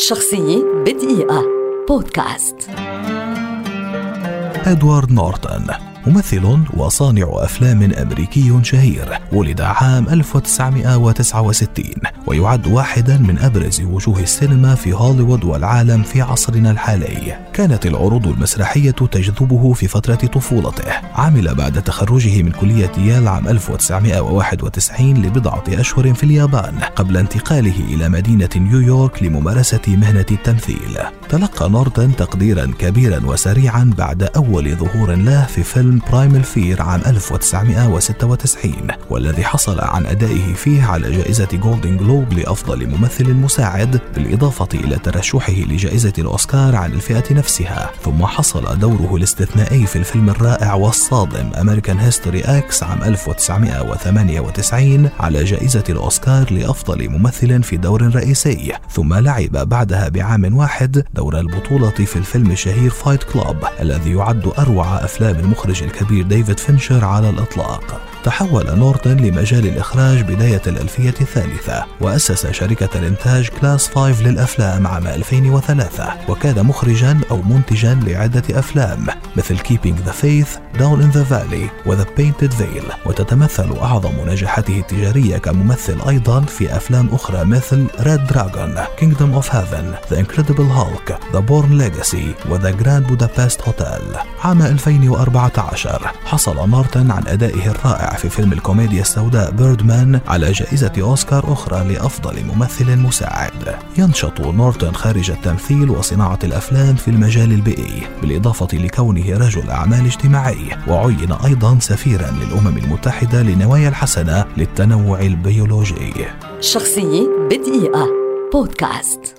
شخصية بدقيقة. بودكاست. إدوارد نورتون ممثل وصانع أفلام أمريكي شهير ولد عام 1969 ويعد واحدا من أبرز وجوه السينما في هوليوود والعالم في عصرنا الحالي. كانت العروض المسرحية تجذبه في فترة طفولته. عمل بعد تخرجه من كلية يال عام 1991 لبضعة أشهر في اليابان قبل انتقاله إلى مدينة نيويورك لممارسة مهنة التمثيل. تلقى نورتن تقديرا كبيرا وسريعا بعد أول ظهور له في فيلم Primal Fear عام 1996 والذي حصل عن أدائه فيه على جائزة جولدن جلوب لأفضل ممثل مساعد بالإضافة إلى ترشحه لجائزة الأوسكار عن الفئة نفسها. ثم حصل دوره الاستثنائي في الفيلم الرائع والصادم American History X عام 1998 على جائزة الأوسكار لأفضل ممثل في دور رئيسي. ثم لعب بعدها بعام واحد دور البطولة في الفيلم الشهير Fight Club الذي يعد أروع أفلام المخرج الكبير ديفيد فينشر على الإطلاق. تحول نورتن لمجال الإخراج بداية الألفية الثالثة وأسس شركة الإنتاج Class 5 للأفلام عام 2003 وكان مخرجا أو منتجا لعدة أفلام مثل Keeping the Faith, Down in the Valley و The Painted Veil وتتمثل أعظم نجاحاته التجارية كممثل أيضا في أفلام أخرى مثل Red Dragon, Kingdom of Heaven, The Incredible Hulk, The Bourne Legacy و The Grand Budapest Hotel. عام 2014 حصل نورتن عن أدائه الرائع في فيلم الكوميديا السوداء Birdman على جائزة أوسكار أخرى لأفضل ممثل مساعد. ينشط نورتون خارج التمثيل وصناعة الأفلام في المجال البيئي بالإضافة لكونه رجل أعمال اجتماعي وعين أيضا سفيرا للأمم المتحدة لنوايا الحسنة للتنوع البيولوجي. شخصية بدقيقة. بودكاست.